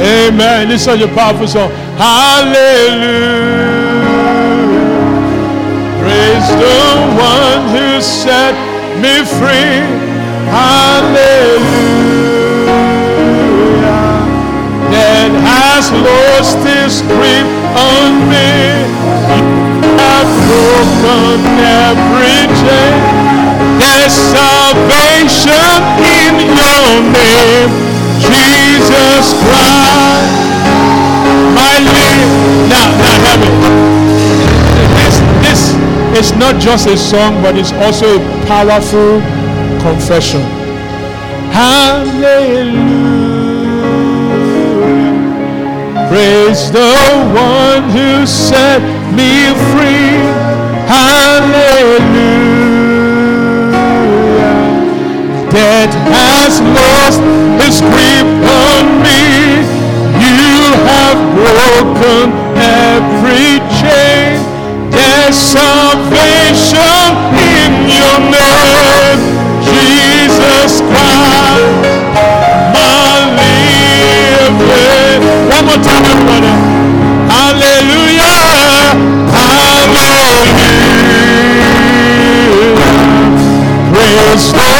Amen. This is such a powerful song. Hallelujah. Praise the one who set me free. Hallelujah. That has lost his grip on me. Have broken every chain. There's salvation in your name, Jesus Christ. My name. Now, now, hear me. This, this is not just a song, but it's also a powerful confession. Hallelujah. Praise the one who set me free. Hallelujah. Death has lost its grip on me. You have broken every chain. There's salvation in your name, Jesus Christ. My living. One more time, everybody. Hallelujah. Hallelujah. Praise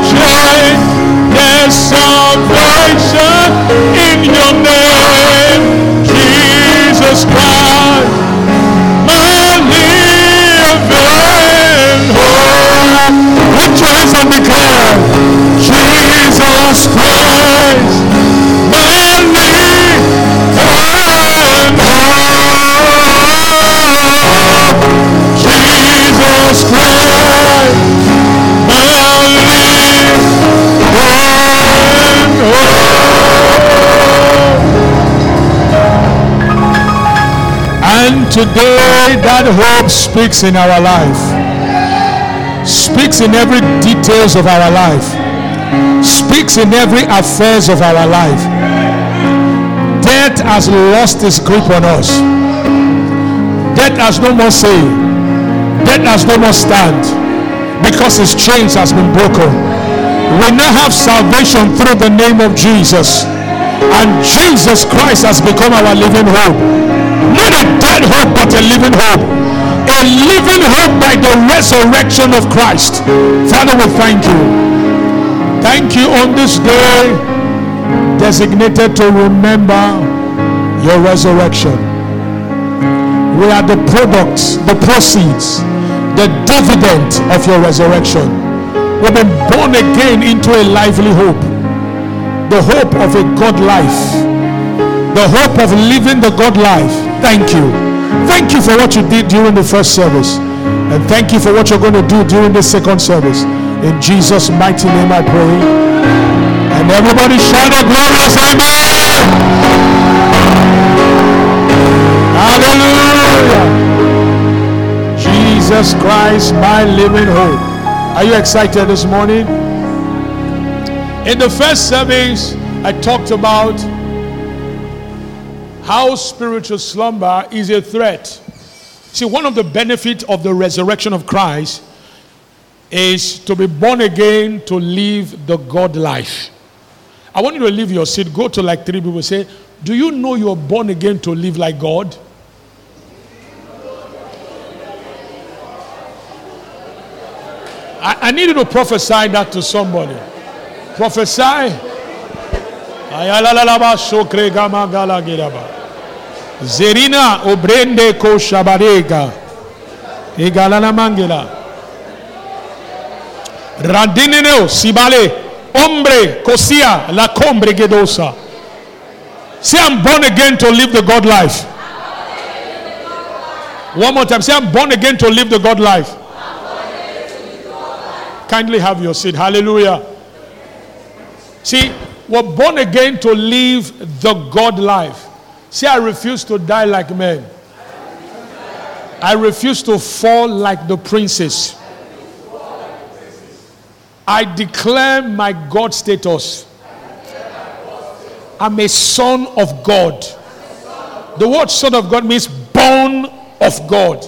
today that hope speaks in our life speaks in every details of our life speaks in every affairs of our life. Death has lost its grip on us. Death has no more say. Death has no more stand because its chains has been broken. We now have salvation through the name of jesus. And jesus christ has become our living hope. A dead hope but a living hope a living hope by the resurrection of Christ. Father, we thank you. Thank you on this day designated to remember your resurrection. We are the products, the proceeds, the dividend of your resurrection. We've been born again into a lively hope. The hope of a God life. The hope of living the God life. Thank you. Thank you for what you did during the first service. And thank you for what you're going to do during the second service. In Jesus' mighty name I pray. And everybody shout a glorious amen. Hallelujah. Jesus Christ, my living hope. Are you excited this morning? In the first service, I talked about how spiritual slumber is a threat. See, one of the benefits of the resurrection of Christ is to be born again to live the God life. I want you to leave your seat, go to like three people, say, Do you know you're born again to live like God? I, I need you to prophesy that to somebody. Prophesy. Zerina obrende ko shabarega. Egalana mangela. Radineneo sibale. Hombre cosia la combre gedosa. Say I'm born again to live the God life. One more time. Say I'm born again to live the God life. Kindly have your seat. Hallelujah. See, we're born again to live the God life. See, I refuse to die like men. I refuse to fall like the princes. I declare my God status. I'm a son of God. The word son of God means born of God.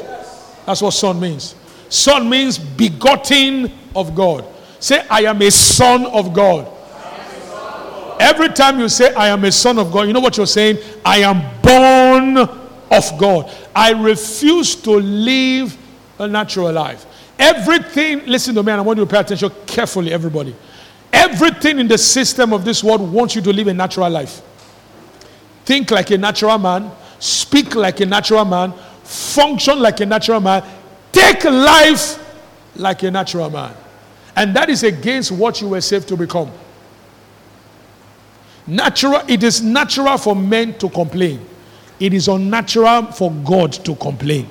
That's what son means. Son means begotten of God. Say, I am a son of God. Every time you say, I am a son of God, you know what you're saying? I am born of God. I refuse to live a natural life. Everything, listen to me, and I want you to pay attention carefully, everybody. Everything in the system of this world wants you to live a natural life. Think like a natural man, speak like a natural man, function like a natural man, take life like a natural man. And that is against what you were saved to become. Natural, it is natural for men to complain. It is unnatural for God to complain.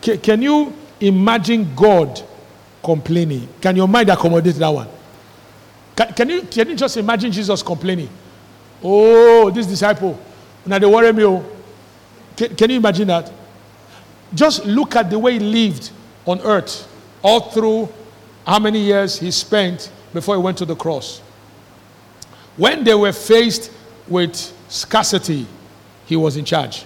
Can, can you imagine God complaining? Can your mind accommodate that one? Can, can, you, can you just imagine Jesus complaining? Oh, this disciple, now they worry me. Oh. Can, can you imagine that? Just look at the way he lived on earth all through how many years he spent before he went to the cross. When they were faced with scarcity, he was in charge.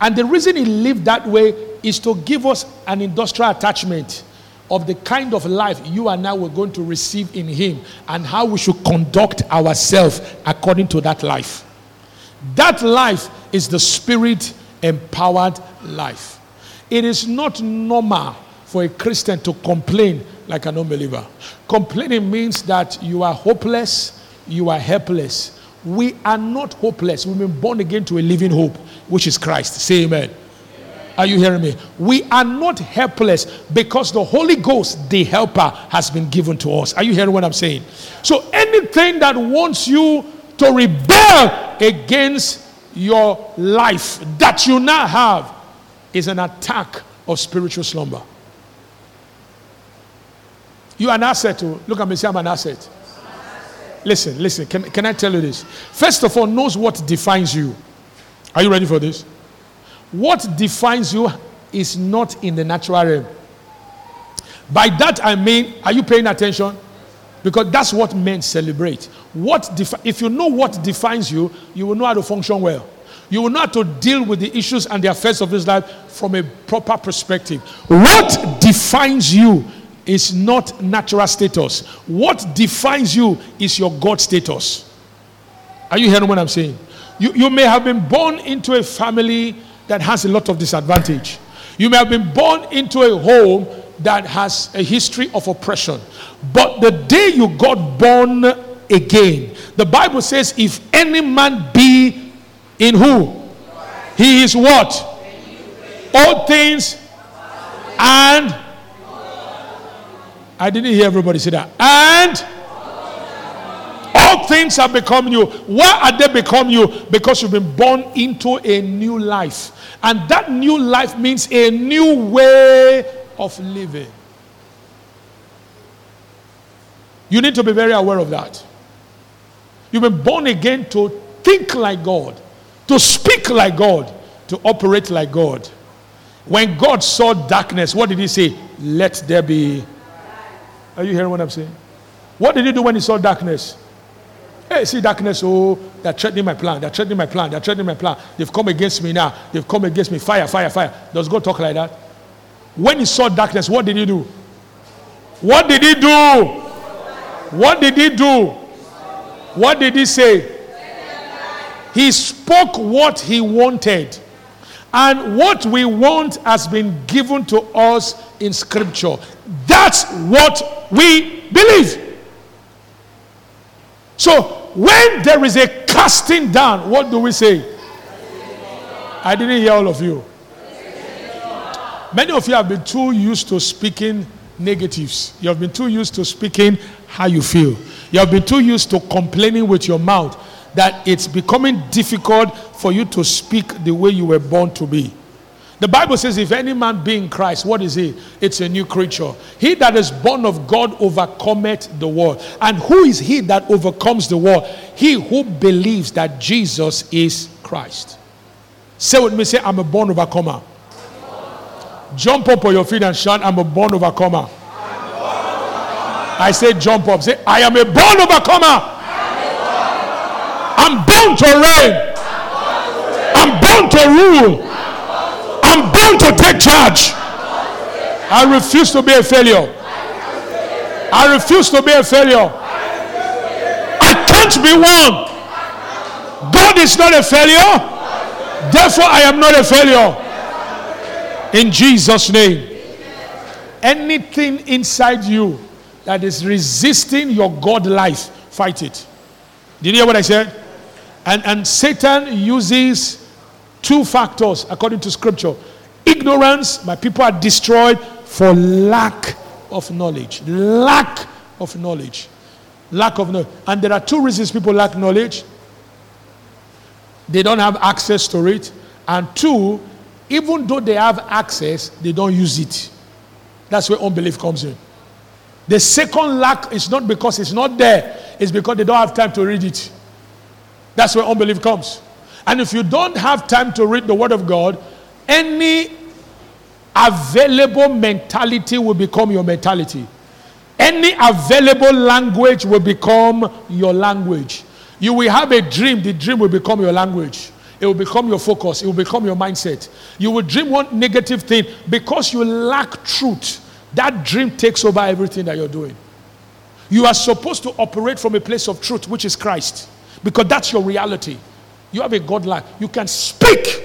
And the reason he lived that way is to give us an industrial attachment of the kind of life you and I were going to receive in him and how we should conduct ourselves according to that life. That life is the spirit empowered life. It is not normal for a Christian to complain like an unbeliever. Complaining means that you are hopeless, you are helpless. We are not hopeless. We've been born again to a living hope, which is Christ. Say amen. Are you hearing me? We are not helpless because the Holy Ghost, the helper, has been given to us. Are you hearing what I'm saying? So anything that wants you to rebel against your life that you now have is an attack of spiritual slumber. You are an asset to look at me, say I'm an asset. Listen, listen. Can, can I tell you this? First of all, knows what defines you. Are you ready for this? What defines you is not in the natural realm. By that I mean, are you paying attention? Because that's what men celebrate. What defi- if you know what defines you, you will know how to function well. You will know how to deal with the issues and the affairs of this life from a proper perspective. What defines you is not natural status. What defines you is your God status. Are you hearing what I'm saying? You, you may have been born into a family that has a lot of disadvantage. You may have been born into a home that has a history of oppression. But the day you got born again, the Bible says, if any man be in who? He is what? All things and I didn't hear everybody say that. And all things have become new. Why are they become new? Because you've been born into a new life. And that new life means a new way of living. You need to be very aware of that. You've been born again to think like God, to speak like God, to operate like God. When God saw darkness, what did he say? Let there be are you hearing what I'm saying? What did he do when he saw darkness? Hey, see darkness, oh, they're threatening my plan. They're threatening my plan. They're threatening my plan. They've come against me now. They've come against me. Fire, fire, fire. Does God talk like that? When he saw darkness, what did he do? What did he do? What did he do? What did he say? He spoke what he wanted. And what we want has been given to us in scripture. That's what we believe. So when there is a casting down, what do we say? I didn't hear all of you. Many of you have been too used to speaking negatives. You have been too used to speaking how you feel. You have been too used to complaining with your mouth that it's becoming difficult for you to speak the way you were born to be. The Bible says, if any man be in Christ, what is he? It's a new creature. He that is born of God overcometh the world. And who is he that overcomes the world? He who believes that Jesus is Christ. Say with me, say, I'm a born overcomer. Jump up on your feet and shout, I'm a born overcomer. I say, jump up. Say, I am a born overcomer. I'm born to reign. I'm born to rule. I'm to take charge. I refuse to be a failure. I refuse to be a failure. I can't be one. God is not a failure. Therefore, I am not a failure. In Jesus' name. Anything inside you that is resisting your God life, fight it. Did you hear what I said? And, and Satan uses two factors according to scripture ignorance, my people are destroyed for lack of knowledge. Lack of knowledge. Lack of knowledge. And there are two reasons people lack knowledge they don't have access to it. And two, even though they have access, they don't use it. That's where unbelief comes in. The second lack is not because it's not there, it's because they don't have time to read it. That's where unbelief comes. And if you don't have time to read the Word of God, any available mentality will become your mentality. Any available language will become your language. You will have a dream, the dream will become your language. It will become your focus. It will become your mindset. You will dream one negative thing because you lack truth. That dream takes over everything that you're doing. You are supposed to operate from a place of truth, which is Christ, because that's your reality. You have a God life. You can speak.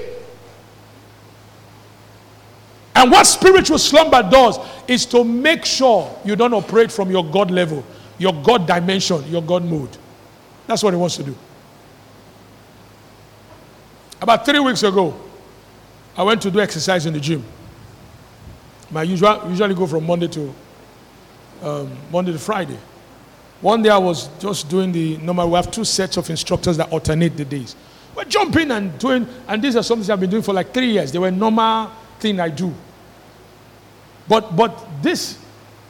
And what spiritual slumber does is to make sure you don't operate from your God level, your God dimension, your God mode. That's what he wants to do. About three weeks ago, I went to do exercise in the gym. My usual usually go from Monday to um, Monday to Friday. One day I was just doing the normal. We have two sets of instructors that alternate the days. We're jumping and doing, and these are something I've been doing for like three years. They were normal thing I do. But but this,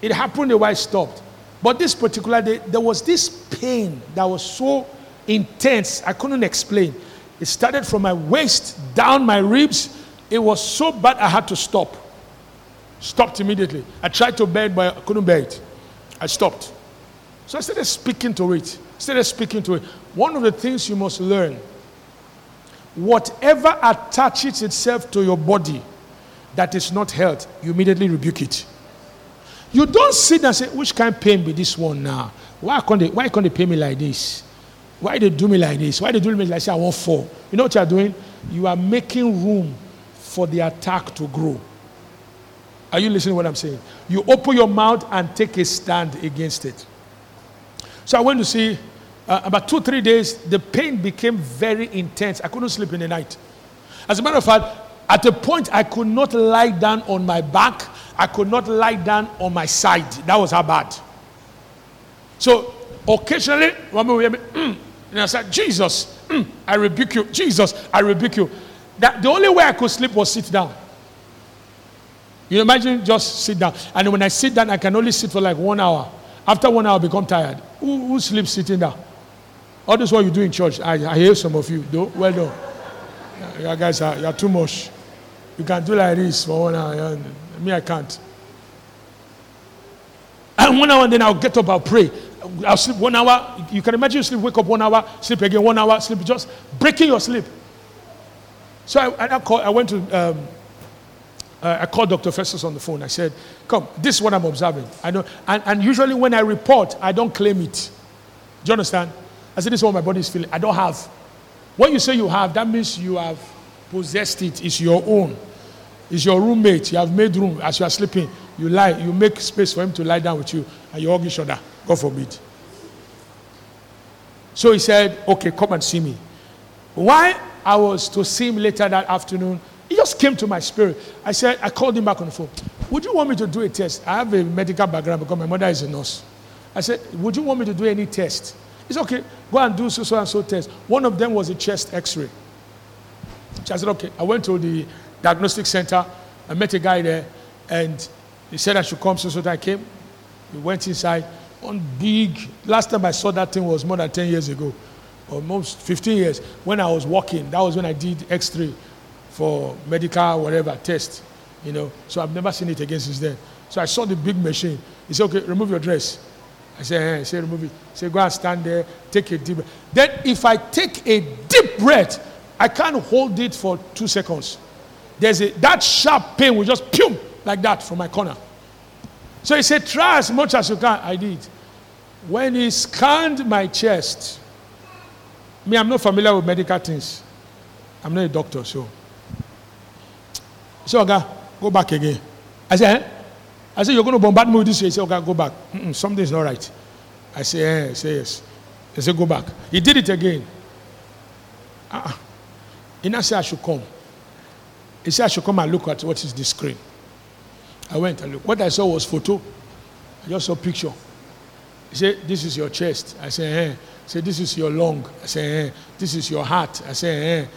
it happened way I stopped. But this particular day, there was this pain that was so intense I couldn't explain. It started from my waist down my ribs. It was so bad I had to stop. Stopped immediately. I tried to bear it, but I couldn't bear it. I stopped. So I started speaking to it. Started speaking to it. One of the things you must learn whatever attaches itself to your body that is not health, you immediately rebuke it. You don't sit and say, which kind of pain be this one now? Why can't they, why can't they pay me like this? Why they do me like this? Why they do me like say I won't fall? You know what you are doing? You are making room for the attack to grow. Are you listening to what I'm saying? You open your mouth and take a stand against it. So I went to see, uh, about two, three days, the pain became very intense. I couldn't sleep in the night. As a matter of fact, at a point, I could not lie down on my back. I could not lie down on my side. That was how bad. So occasionally, will hear me, mm, and I said, Jesus, mm, I rebuke you. Jesus, I rebuke you. That, the only way I could sleep was sit down. You imagine just sit down. And when I sit down, I can only sit for like one hour. After one hour, I become tired. Who, who sleeps sitting down? All this what you do in church. I, I hear some of you. Do, well done. You guys are, you are too much. You can do like this for one hour. Me, I can't. And one hour, then I'll get up, I'll pray. I'll sleep one hour. You can imagine you sleep, wake up one hour, sleep again one hour, sleep, just breaking your sleep. So I, I, I went to, um, uh, I called Dr. Festus on the phone. I said, Come, this is what I'm observing. I know, and, and usually when I report, I don't claim it. Do you understand? I said, This is what my body is feeling. I don't have. What you say you have, that means you have possessed it. It's your own. It's your roommate. You have made room as you are sleeping. You lie. You make space for him to lie down with you, and you hug each other. God forbid. So he said, Okay, come and see me. Why I was to see him later that afternoon, he just came to my spirit. I said, I called him back on the phone. Would you want me to do a test? I have a medical background because my mother is a nurse. I said, Would you want me to do any test? He said, Okay, go and do so, so and so test. One of them was a chest x ray. I said, Okay. I went to the diagnostic center. I met a guy there, and he said I should come. So, so I came. We went inside. One big, last time I saw that thing was more than 10 years ago, almost 15 years. When I was walking, that was when I did x ray for medical, whatever, test. You know, so I've never seen it again since then. So I saw the big machine. He said, Okay, remove your dress. I said, eh, hey, say remove it. Say go and stand there, take a deep breath. Then if I take a deep breath, I can't hold it for two seconds. There's a that sharp pain will just pum like that from my corner. So he said, try as much as you can. I did. When he scanned my chest, me, I'm not familiar with medical things. I'm not a doctor, so. So, okay, go back again. I said, eh? I said, you're going to bombard me with this. He said, okay, go back. Mm-mm, something's not right. I said, eh, say yes. He said, go back. He did it again. Uh-uh. He now said I should come. He said I should come and look at what is the screen. I went and looked. What I saw was photo. I just saw picture. He said, This is your chest. I said, eh. He said, This is your lung. I said, eh. This is your heart. I said, eh.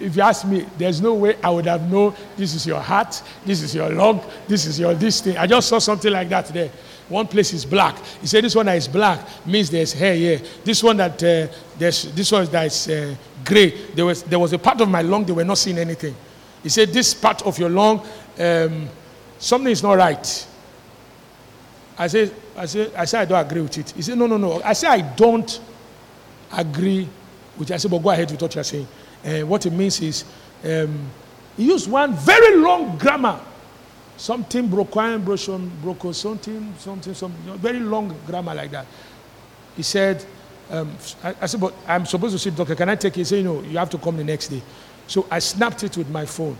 If you ask me, there's no way I would have known this is your heart, this is your lung, this is your this thing. I just saw something like that there. One place is black. He said this one that is black means there's hair here. This one that uh, there's this one that is uh, gray. There was there was a part of my lung they were not seeing anything. He said this part of your lung, um, something is not right. I said I said I said I don't agree with it. He said no no no. I said I don't agree with it. I said but go ahead with what you're saying. Uh, what it means is um, he used one very long grammar something broken, broken, broken, something, something, something, you know, very long grammar like that. He said, um, I, I, said, but I'm supposed to see doctor. Can I take it? He said, no, you have to come the next day. So I snapped it with my phone.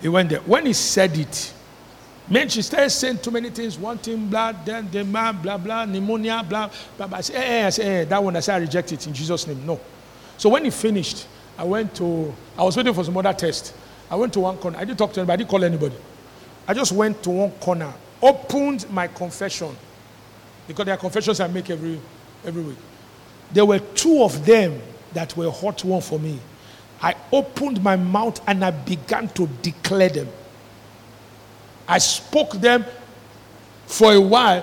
He went there. When he said it, man, she started saying too many things. Thing, blah, then the man, blah, blah, pneumonia, blah, blah, blah. I said, hey, I said, hey, that one, I said, I reject it in Jesus' name. No. So when he finished, I went to, I was waiting for some other test. I went to one corner. I didn't talk to anybody. I didn't call anybody. I just went to one corner, opened my confession, because there are confessions I make every, every week. There were two of them that were hot one for me. I opened my mouth and I began to declare them. I spoke them for a while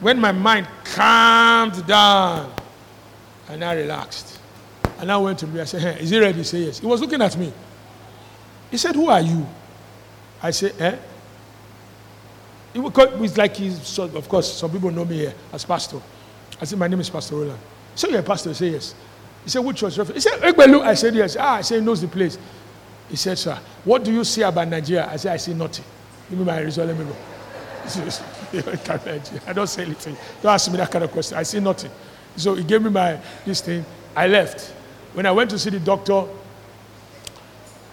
when my mind calmed down and I relaxed. And I went to me. I said, hey, Is he ready? He said, Yes. He was looking at me. He said, Who are you? I said, Eh? It was like he's, so, of course, some people know me here as pastor. I said, My name is Pastor Roland. So you're a pastor? He said, Yes. He said, Which was church? He said, Egbelu. I said, Yes. Ah, I said, He knows the place. He said, Sir, what do you see about Nigeria? I said, I see nothing. Give me my result, let me go. I don't say anything. Don't ask me that kind of question. I see nothing. So he gave me my this thing. I left. When I went to see the doctor,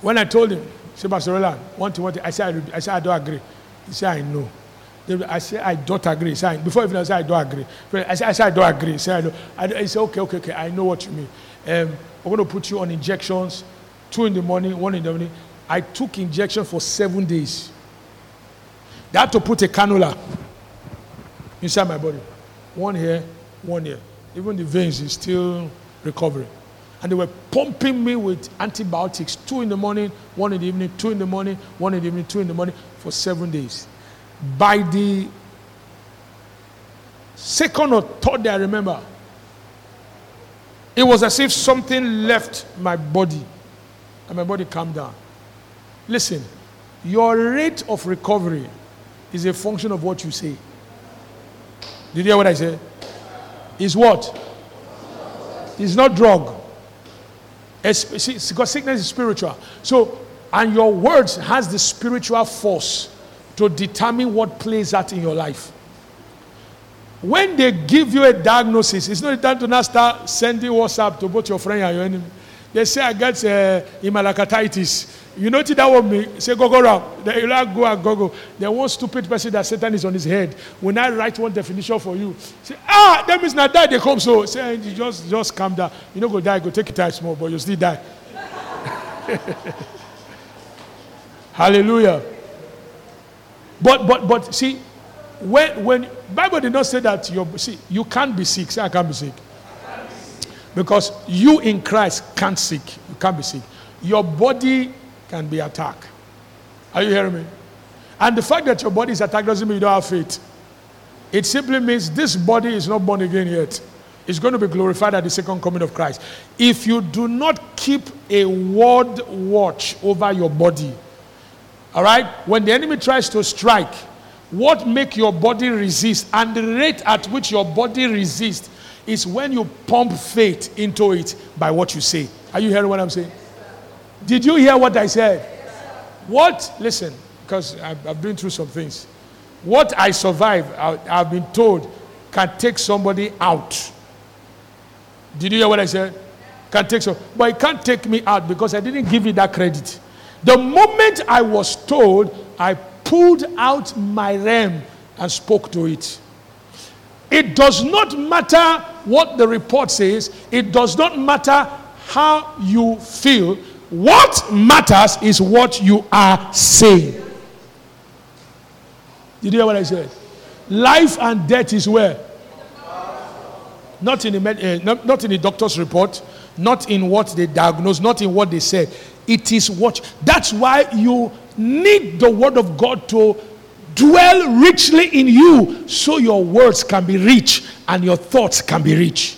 when I told him, say, Pastor Roland, one thing, one thing, I said, I, I said, I don't agree. He said, I know. I said, I don't agree. Said, before even I said, I don't agree. I said, I, said, I don't agree. Said, I don't. I, he said, okay, okay, okay, I know what you mean. Um, I'm going to put you on injections, two in the morning, one in the morning. I took injection for seven days. They had to put a cannula inside my body. One here, one here. Even the veins is still recovering and they were pumping me with antibiotics two in the morning, one in the evening, two in the morning, one in the evening, two in the morning for seven days. By the second or third day, I remember, it was as if something left my body and my body calmed down. Listen, your rate of recovery is a function of what you say. Did you hear what I said? Is what? It's not drug because sickness is spiritual. So, and your words has the spiritual force to determine what plays out in your life. When they give you a diagnosis, it's not the time to now start sending WhatsApp to both your friend and your enemy. They say I got uh. You know that one me say go go round. You like go and go go. Then one stupid person that Satan is on his head. When I write one definition for you, say ah that means not die they come so. Say just just calm down. You know go die go take it time small but you still die. Hallelujah. But but but see when when Bible did not say that you see you can't be sick. Say I can't be sick. Because you in Christ can't sick. You can't be sick. Your body can be attacked. Are you hearing me? And the fact that your body is attacked doesn't mean you don't have faith. It simply means this body is not born again yet. It's going to be glorified at the second coming of Christ. If you do not keep a word watch over your body, all right, when the enemy tries to strike, what make your body resist and the rate at which your body resists is when you pump faith into it by what you say. Are you hearing what I'm saying? Did you hear what I said? What? Listen, because I've, I've been through some things. What I survived, I, I've been told, can take somebody out. Did you hear what I said? Can take some, but it can't take me out because I didn't give you that credit. The moment I was told, I pulled out my realm and spoke to it. It does not matter what the report says, it does not matter how you feel. What matters is what you are saying. Did you hear what I said? Life and death is where? Not in the, med- uh, not, not in the doctor's report, not in what they diagnose, not in what they said. It is what. That's why you need the word of God to dwell richly in you so your words can be rich and your thoughts can be rich.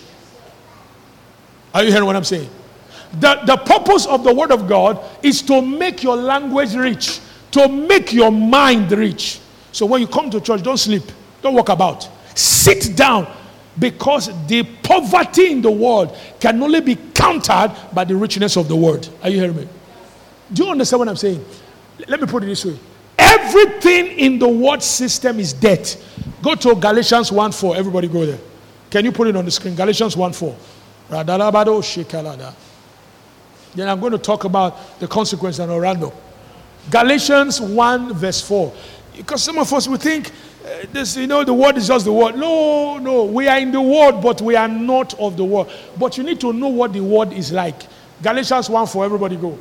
Are you hearing what I'm saying? The, the purpose of the word of God is to make your language rich, to make your mind rich. So when you come to church, don't sleep, don't walk about. Sit down because the poverty in the world can only be countered by the richness of the word. Are you hearing me? Do you understand what I'm saying? Let me put it this way. Everything in the word system is dead. Go to Galatians 1 4. Everybody go there. Can you put it on the screen? Galatians 1 4. Then I'm going to talk about the consequence in Orlando. Galatians 1 verse 4. Because some of us will think uh, this, you know, the word is just the word. No, no, we are in the word, but we are not of the word. But you need to know what the word is like. Galatians 1 4. Everybody go.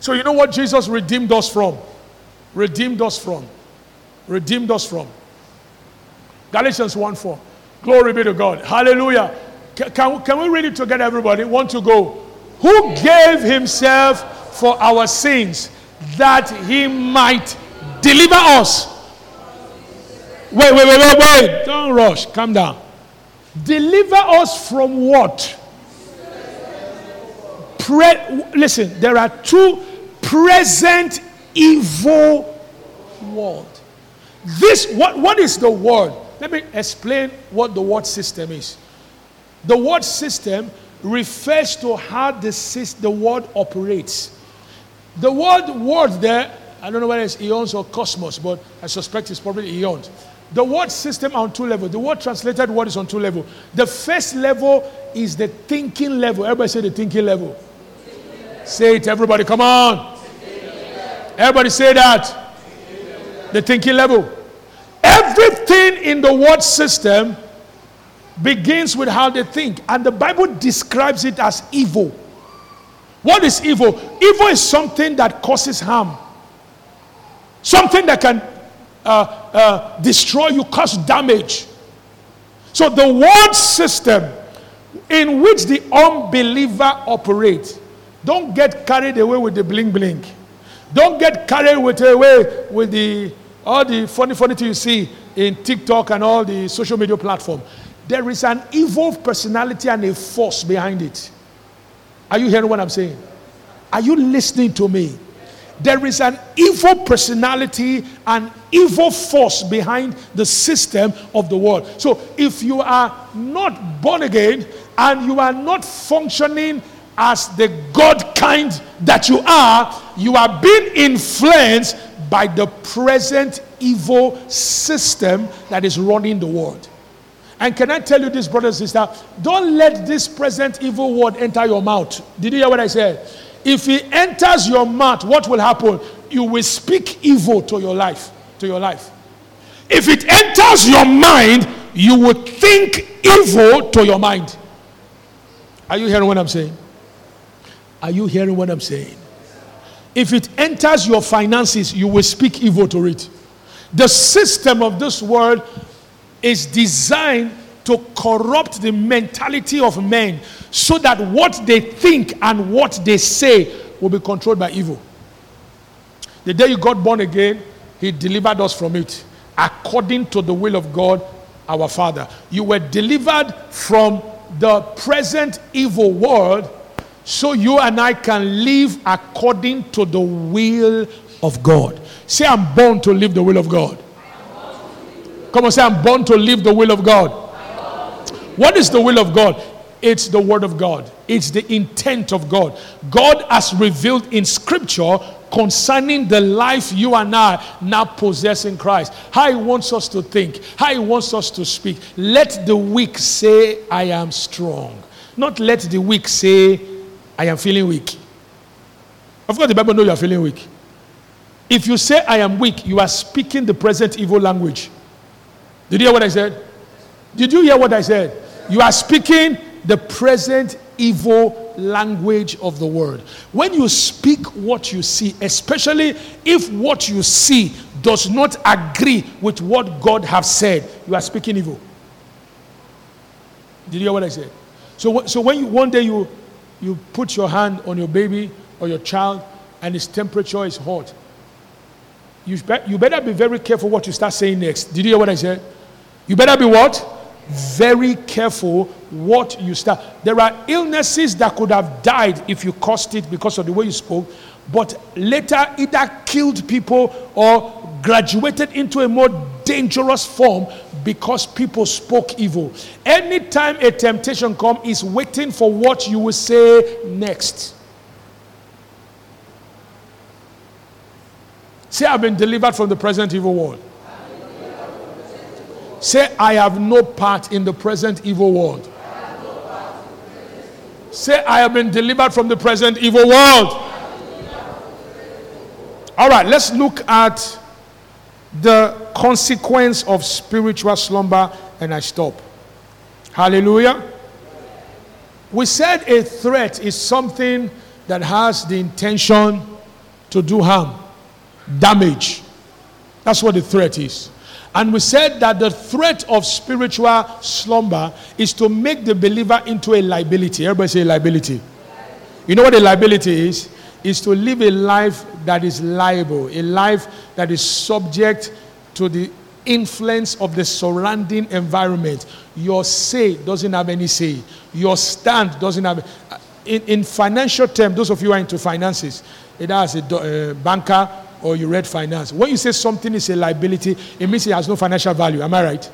So, you know what Jesus redeemed us from? Redeemed us from. Redeemed us from. Galatians 1 4. Glory be to God. Hallelujah. Can, can, can we read it together, everybody? Want to go? Who gave himself for our sins that he might deliver us. Wait, wait, wait, wait, wait. Don't rush. Calm down. Deliver us from what? Pre- listen, there are two present evil world. This what, what is the word? Let me explain what the word system is. The word system refers to how the, the word operates. The word word there, I don't know whether it's eons or cosmos, but I suspect it's probably eons. The word system on two levels. The word translated word is on two levels. The first level is the thinking level. Everybody say the thinking level. Say it, everybody. Come on. Everybody say that. The thinking level. Everything in the world system begins with how they think, and the Bible describes it as evil. What is evil? Evil is something that causes harm, something that can uh, uh, destroy you, cause damage. So, the world system in which the unbeliever operates, don't get carried away with the bling bling. Don't get carried away uh, with the all the funny, funny things you see in TikTok and all the social media platform. There is an evil personality and a force behind it. Are you hearing what I'm saying? Are you listening to me? There is an evil personality and evil force behind the system of the world. So if you are not born again and you are not functioning as the God kind that you are, you are being influenced by the present evil system that is running the world. And can I tell you this, brother and sister? Don't let this present evil word enter your mouth. Did you hear what I said? If it enters your mouth, what will happen? You will speak evil to your life. To your life. If it enters your mind, you will think evil to your mind. Are you hearing what I'm saying? Are you hearing what I'm saying? If it enters your finances, you will speak evil to it. The system of this world is designed to corrupt the mentality of men so that what they think and what they say will be controlled by evil. The day you got born again, He delivered us from it according to the will of God our Father. You were delivered from the present evil world so you and I can live according to the will of God. Say, I'm born to live the will of God. Come on, say, I'm born to live the will of God. What is the will of God? It's the word of God. It's the intent of God. God has revealed in scripture concerning the life you and I now possess in Christ. How He wants us to think, how He wants us to speak. Let the weak say, I am strong. Not let the weak say, I am feeling weak. Of course, the Bible knows you are feeling weak. If you say, I am weak, you are speaking the present evil language. Did you hear what I said? Did you hear what I said? You are speaking the present evil language of the word. When you speak what you see, especially if what you see does not agree with what God has said, you are speaking evil. Did you hear what I said? So, so when you, one day you, you put your hand on your baby or your child and his temperature is hot, you, you better be very careful what you start saying next. Did you hear what I said? You better be what? very careful what you start. There are illnesses that could have died if you caused it because of the way you spoke, but later either killed people or graduated into a more dangerous form because people spoke evil. Anytime a temptation comes, is waiting for what you will say next. Say, I've been delivered from the present evil world. Say, I have no part in the present evil world. Say, I have been delivered from the present evil world. All right, let's look at the consequence of spiritual slumber, and I stop. Hallelujah. We said a threat is something that has the intention to do harm, damage. That's what the threat is. And we said that the threat of spiritual slumber is to make the believer into a liability. Everybody say liability. You know what a liability is? Is to live a life that is liable, a life that is subject to the influence of the surrounding environment. Your say doesn't have any say. Your stand doesn't have. In, in financial terms, those of you are into finances, it has a uh, banker or you read finance. When you say something is a liability, it means it has no financial value. Am I right?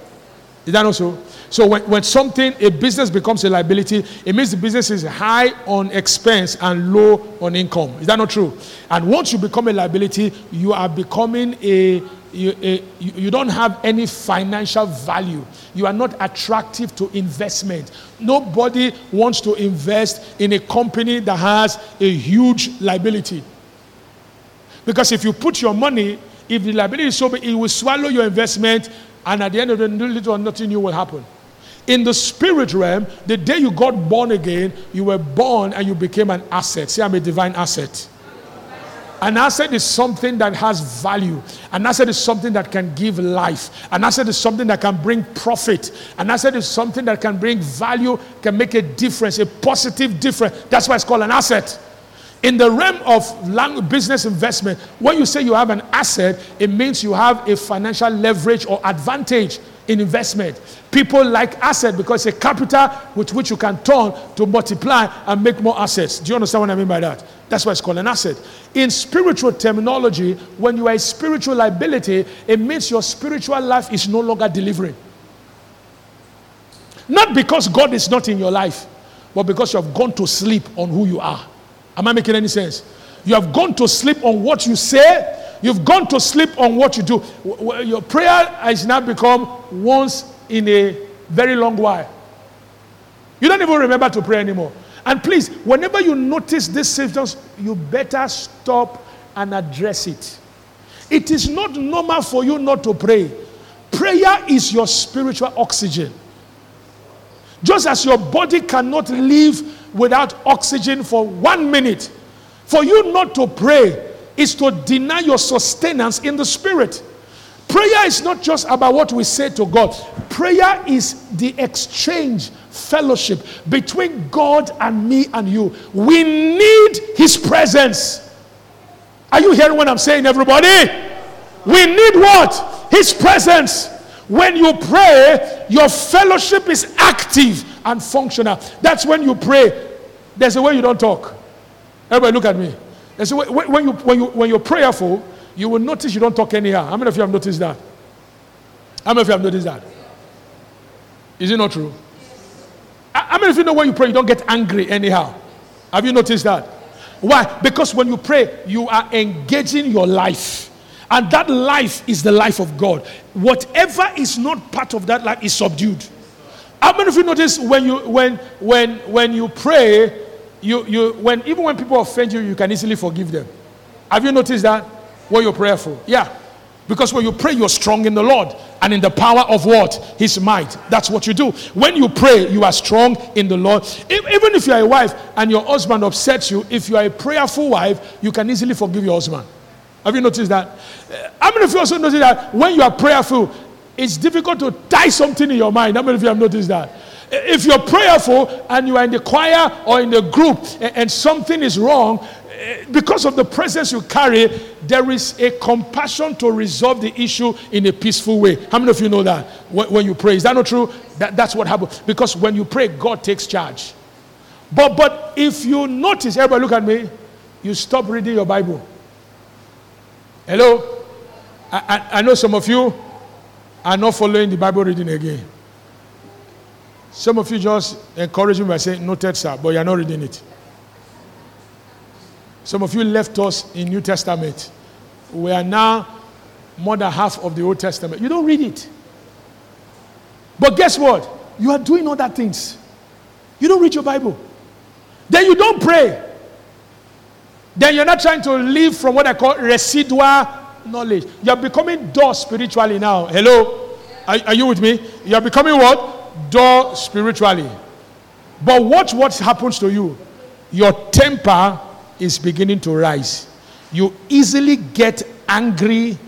Is that also? So when, when something, a business becomes a liability, it means the business is high on expense and low on income. Is that not true? And once you become a liability, you are becoming a you, a, you don't have any financial value. You are not attractive to investment. Nobody wants to invest in a company that has a huge liability. Because if you put your money, if the liability is so big, it will swallow your investment, and at the end of the day, little or nothing new will happen. In the spirit realm, the day you got born again, you were born and you became an asset. See, I'm a divine asset. An asset is something that has value. An asset is something that can give life. An asset is something that can bring profit. An asset is something that can bring value, can make a difference, a positive difference. That's why it's called an asset. In the realm of business investment, when you say you have an asset, it means you have a financial leverage or advantage in investment. People like asset because it's a capital with which you can turn to multiply and make more assets. Do you understand what I mean by that? That's why it's called an asset. In spiritual terminology, when you are a spiritual liability, it means your spiritual life is no longer delivering. Not because God is not in your life, but because you have gone to sleep on who you are. Am I making any sense? You have gone to sleep on what you say. You've gone to sleep on what you do. Your prayer has now become once in a very long while. You don't even remember to pray anymore. And please, whenever you notice these symptoms, you better stop and address it. It is not normal for you not to pray. Prayer is your spiritual oxygen. Just as your body cannot live without oxygen for one minute, for you not to pray is to deny your sustenance in the spirit. Prayer is not just about what we say to God, prayer is the exchange, fellowship between God and me and you. We need His presence. Are you hearing what I'm saying, everybody? We need what? His presence. When you pray, your fellowship is active and functional. That's when you pray. There's a way you don't talk. Everybody, look at me. There's a way, when, you, when, you, when you're prayerful, you will notice you don't talk anyhow. How many of you have noticed that? How many of you have noticed that? Is it not true? How many of you know when you pray, you don't get angry anyhow? Have you noticed that? Why? Because when you pray, you are engaging your life. And that life is the life of God. Whatever is not part of that life is subdued. How many of you notice when you when when when you pray, you you when even when people offend you, you can easily forgive them. Have you noticed that when you're prayerful? Yeah. Because when you pray, you're strong in the Lord and in the power of what? His might. That's what you do. When you pray, you are strong in the Lord. Even if you are a wife and your husband upsets you, if you are a prayerful wife, you can easily forgive your husband. Have you noticed that? Uh, how many of you also notice that when you are prayerful, it's difficult to tie something in your mind? How many of you have noticed that? If you're prayerful and you are in the choir or in the group and something is wrong, eh, because of the presence you carry, there is a compassion to resolve the issue in a peaceful way. How many of you know that when, when you pray? Is that not true? That, that's what happens. Because when you pray, God takes charge. But, but if you notice, everybody look at me, you stop reading your Bible. Hello? I, I, I know some of you are not following the Bible reading again. Some of you just encourage me by saying, Noted, sir, but you're not reading it. Some of you left us in New Testament. We are now more than half of the Old Testament. You don't read it. But guess what? You are doing other things. You don't read your Bible. Then you don't pray. Then you're not trying to live from what I call residual knowledge. You're becoming dull spiritually now. Hello? Are, are you with me? You're becoming what? Dull spiritually. But watch what happens to you. Your temper is beginning to rise. You easily get angry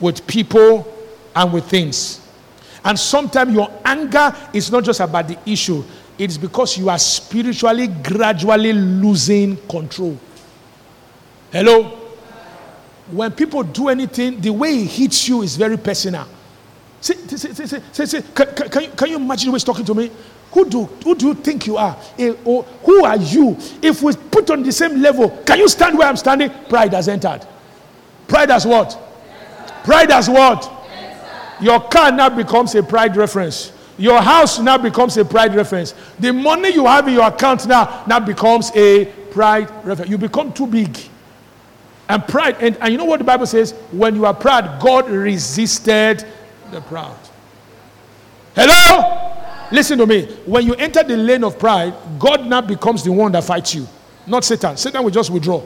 with people and with things. And sometimes your anger is not just about the issue, it's because you are spiritually gradually losing control. Hello? When people do anything, the way it hits you is very personal. See, see, see, see, see, can, can, you, can you imagine who is talking to me? Who do, who do you think you are? Or who are you? If we put on the same level, can you stand where I'm standing? Pride has entered. Pride has what? Pride has what? Your car now becomes a pride reference. Your house now becomes a pride reference. The money you have in your account now now becomes a pride reference. You become too big. And pride, and, and you know what the Bible says? When you are proud, God resisted the proud. Hello? Listen to me. When you enter the lane of pride, God now becomes the one that fights you, not Satan. Satan will just withdraw.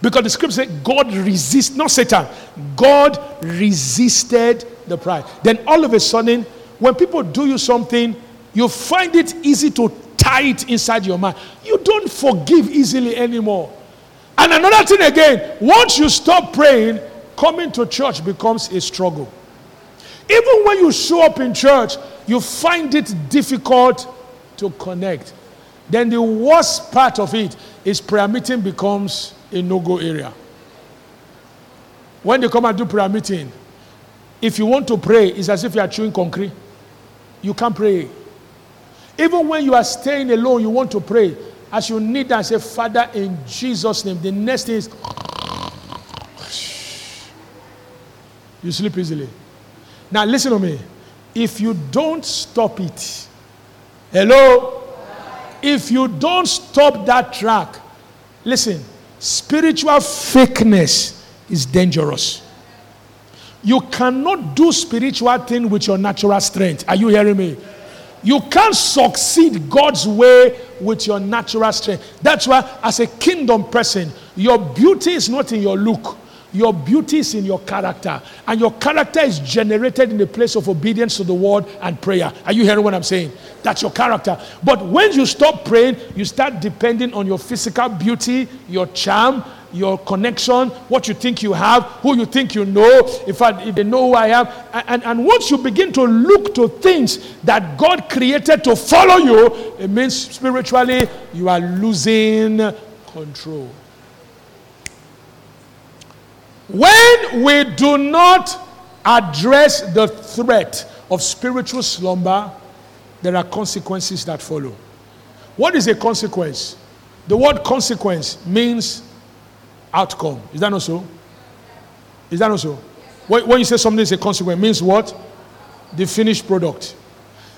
Because the scripture says God resists, not Satan. God resisted the pride. Then all of a sudden, when people do you something, you find it easy to tie it inside your mind. You don't forgive easily anymore. And another thing again, once you stop praying, coming to church becomes a struggle. Even when you show up in church, you find it difficult to connect. Then the worst part of it is prayer meeting becomes a no go area. When they come and do prayer meeting, if you want to pray, it's as if you are chewing concrete. You can't pray. Even when you are staying alone, you want to pray. As you need and say, Father, in Jesus' name, the next thing is you sleep easily. Now, listen to me. If you don't stop it, hello? If you don't stop that track, listen, spiritual fakeness is dangerous. You cannot do spiritual thing with your natural strength. Are you hearing me? You can't succeed God's way with your natural strength. That's why, as a kingdom person, your beauty is not in your look. Your beauty is in your character. And your character is generated in the place of obedience to the word and prayer. Are you hearing what I'm saying? That's your character. But when you stop praying, you start depending on your physical beauty, your charm, your connection, what you think you have, who you think you know, if, I, if they know who I am. And, and once you begin to look to things that God created to follow you, it means spiritually you are losing control. When we do not address the threat of spiritual slumber, there are consequences that follow. What is a consequence? The word consequence means outcome. Is that not so? Is that not so? When you say something is a consequence, means what? The finished product.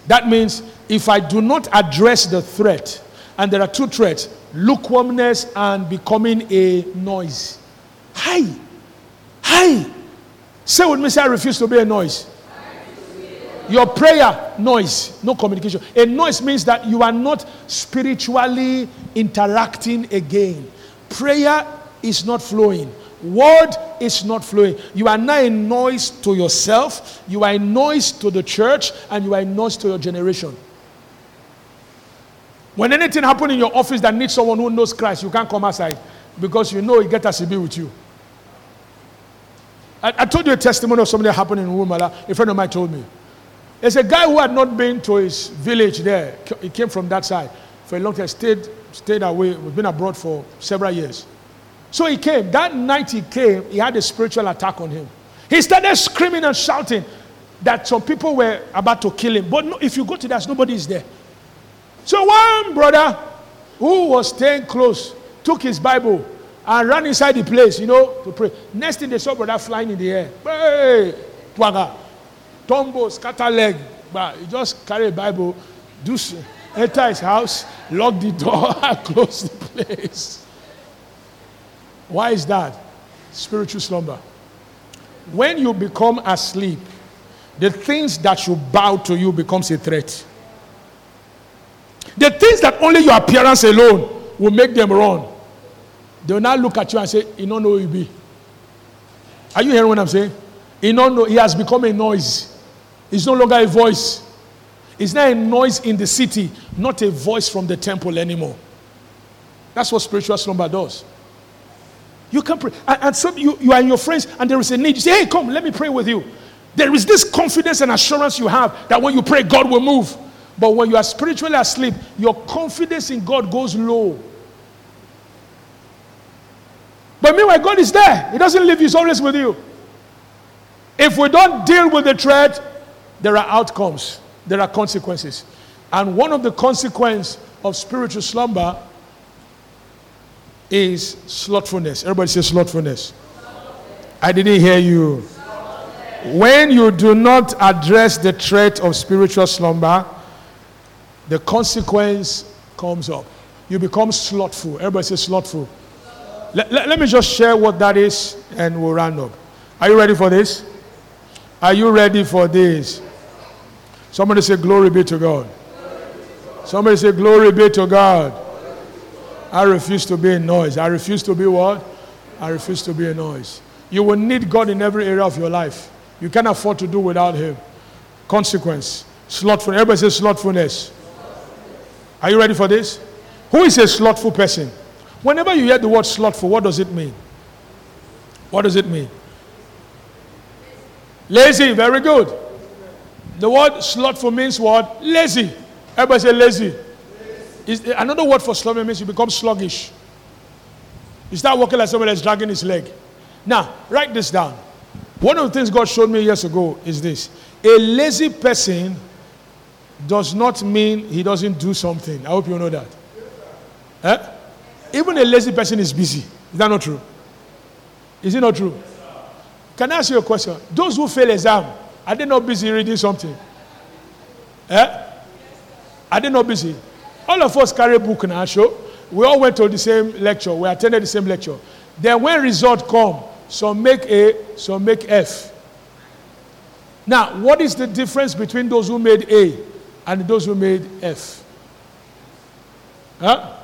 That means if I do not address the threat, and there are two threats lukewarmness and becoming a noise. Hi. Hi. Say with me, say, I refuse to be a noise. Your prayer, noise, no communication. A noise means that you are not spiritually interacting again. Prayer is not flowing. Word is not flowing. You are now a noise to yourself, you are a noise to the church, and you are a noise to your generation. When anything happens in your office that needs someone who knows Christ, you can't come outside because you know he gets us to be with you. I, I, told you a testimony of something that happened in Wumala. A friend of mine told me. There's a guy who had not been to his village there. He came from that side for a long time, stayed, stayed away, We've been abroad for several years. So he came. That night he came, he had a spiritual attack on him. He started screaming and shouting that some people were about to kill him. But no, if you go to that, nobody is there. So one brother who was staying close took his Bible and ran inside the place, you know, to pray. Next thing they saw brother flying in the air. Hey, twaga, tumbo, scatter leg. But he just carried a Bible, do enter his house, lock the door, close the place. Why is that? Spiritual slumber. When you become asleep, the things that should bow to you becomes a threat. The things that only your appearance alone will make them run. They will now look at you and say, You don't know who you be. Are you hearing what I'm saying? He don't know he has become a noise. It's no longer a voice. It's not a noise in the city, not a voice from the temple anymore. That's what spiritual slumber does. You can pray. And, and so you, you are in your friends and there is a need. You say, hey, come, let me pray with you. There is this confidence and assurance you have that when you pray, God will move. But when you are spiritually asleep, your confidence in God goes low. But meanwhile, God is there. He doesn't leave you, He's always with you. If we don't deal with the threat, there are outcomes, there are consequences. And one of the consequences of spiritual slumber is slothfulness. Everybody say slothfulness. I didn't hear you. When you do not address the threat of spiritual slumber, the consequence comes up. You become slothful. Everybody say slothful. Let, let, let me just share what that is and we'll round up. Are you ready for this? Are you ready for this? Somebody say, Glory be to God. Somebody say, Glory be to God. I refuse to be a noise. I refuse to be what? I refuse to be a noise. You will need God in every area of your life. You can't afford to do without Him. Consequence. Slothfulness. Everybody says slothfulness. Are you ready for this? Who is a slothful person? Whenever you hear the word slothful, what does it mean? What does it mean? Lazy. Very good. The word slothful means what? Lazy. Everybody say lazy. Is another word for slumber means you become sluggish. You start walking like someone that's dragging his leg. Now, write this down. One of the things God showed me years ago is this a lazy person does not mean he doesn't do something. I hope you know that. Eh? Even a lazy person is busy. Is that not true? Is it not true? Can I ask you a question? Those who fail exam, are they not busy reading something? Eh? Are they not busy? All of us carry a book now, show. We all went to the same lecture. We attended the same lecture. Then when result come, some make A, some make F. Now, what is the difference between those who made A and those who made F? Huh?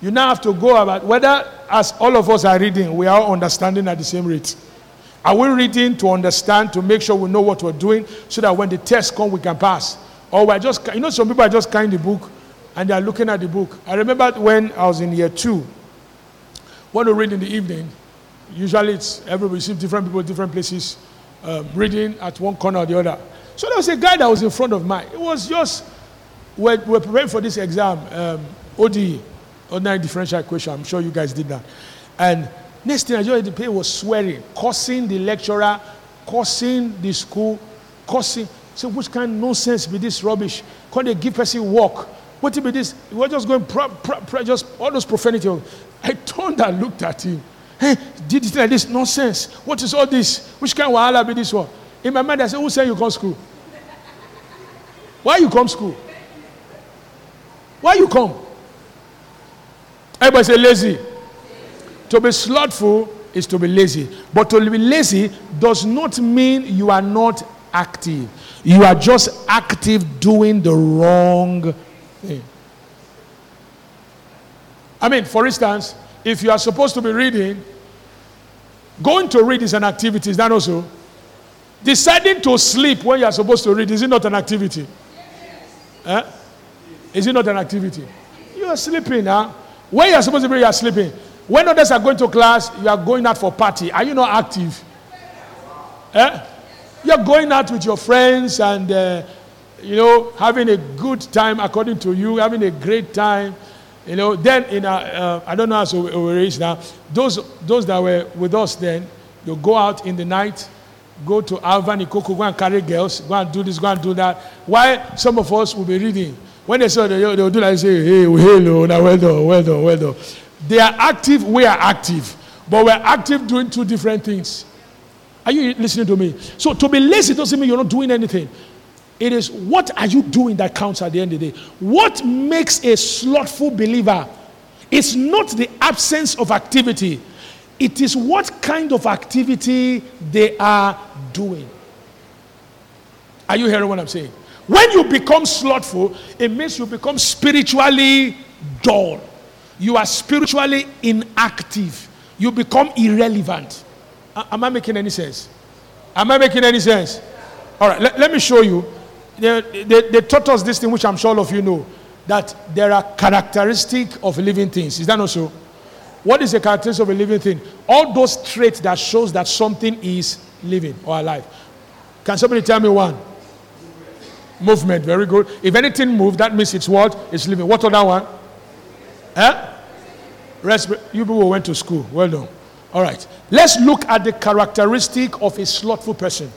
You now have to go about whether, as all of us are reading, we are understanding at the same rate. Are we reading to understand, to make sure we know what we're doing, so that when the test come, we can pass? Or we're just, you know, some people are just carrying the book and they are looking at the book. I remember when I was in year two, when we read in the evening, usually it's everybody sees different people, different places, um, reading at one corner or the other. So there was a guy that was in front of mine. It was just, we're preparing for this exam, um, ODE, ordinary differential equation. I'm sure you guys did that. And next thing I just the paper was swearing, cursing the lecturer, cursing the school, cursing. So which kind of nonsense be this rubbish? Can they give person work? What be this? We're just going, pra, pra, pra, just all those profanity. I turned and looked at him. Hey, did it like this? Nonsense. What is all this? Which kind of wahala be this one? In my mind, I said, Who said you come school? Why you come school? Why you come? Everybody say lazy. To be slothful is to be lazy. But to be lazy does not mean you are not active. You are just active doing the wrong thing. I mean, for instance, if you are supposed to be reading, going to read is an activity, is that also? Deciding to sleep when you are supposed to read, is it not an activity? Yes. Eh? Is it not an activity? You are sleeping, huh? When you are supposed to be, you are sleeping. When others are going to class, you are going out for party. Are you not active? Eh? You're going out with your friends and, uh, you know, having a good time according to you, having a great time. You know, then in a, uh, I don't know how we reach now. Those those that were with us then, you go out in the night, go to Alvan Ikoku, go and carry girls, go and do this, go and do that. Why some of us will be reading. When they saw they, they do like say, hey, hello, now well done, well done, well done. They are active, we are active. But we're active doing two different things. Are you listening to me? So to be lazy doesn't mean you're not doing anything. It is what are you doing that counts at the end of the day. What makes a slothful believer is not the absence of activity, it is what kind of activity they are doing. Are you hearing what I'm saying? When you become slothful, it means you become spiritually dull. You are spiritually inactive. You become irrelevant. Am I making any sense? Am I making any sense? All right, let me show you. They, they, they, taught us this thing, which I'm sure all of you know, that there are characteristics of living things. Is that not so? What is the characteristic of a living thing? All those traits that shows that something is living or alive. Can somebody tell me one? Movement, very good. If anything moves, that means it's what? It's living. What other one? Eh? Resp- you people went to school. Well done. All right. Let's look at the characteristic of a slothful person.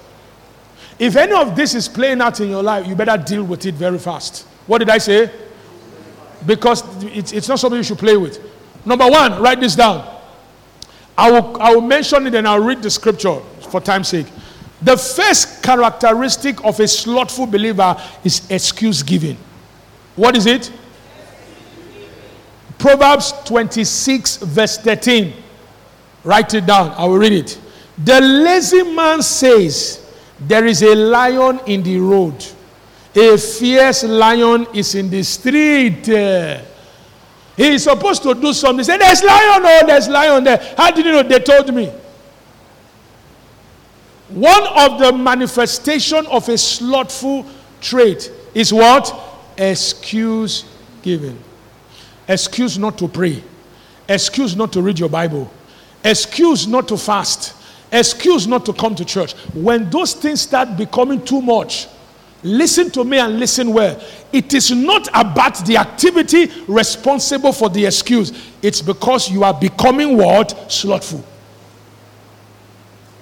If any of this is playing out in your life, you better deal with it very fast. What did I say? Because it's, it's not something you should play with. Number one, write this down. I will, I will mention it and I'll read the scripture for time's sake. The first characteristic of a slothful believer is excuse giving. What is it? Proverbs 26, verse 13. Write it down. I will read it. The lazy man says, There is a lion in the road. A fierce lion is in the street. He is supposed to do something. Said, There's lion, oh, there's lion there. How did you know? They told me. One of the manifestation of a slothful trait is what? Excuse giving. Excuse not to pray. Excuse not to read your Bible. Excuse not to fast. Excuse not to come to church. When those things start becoming too much, listen to me and listen well. It is not about the activity responsible for the excuse, it's because you are becoming what? Slothful.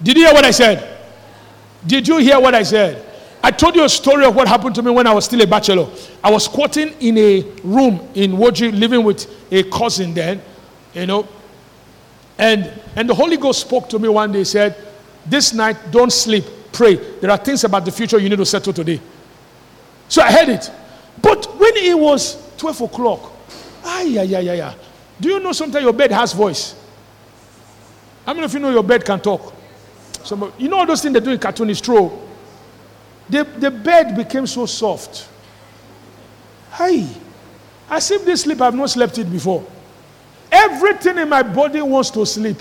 Did you hear what I said? Did you hear what I said? I told you a story of what happened to me when I was still a bachelor. I was squatting in a room in Woji, living with a cousin then, you know. And, and the Holy Ghost spoke to me one day, said, This night, don't sleep, pray. There are things about the future you need to settle today. So I heard it. But when it was 12 o'clock, ah, yeah, yeah, yeah, yeah. Do you know sometimes your bed has voice? How many of you know your bed can talk? Some, you know all those things they do in cartoon is true. The, the bed became so soft. Hi. As if this sleep, I've not slept it before. Everything in my body wants to sleep.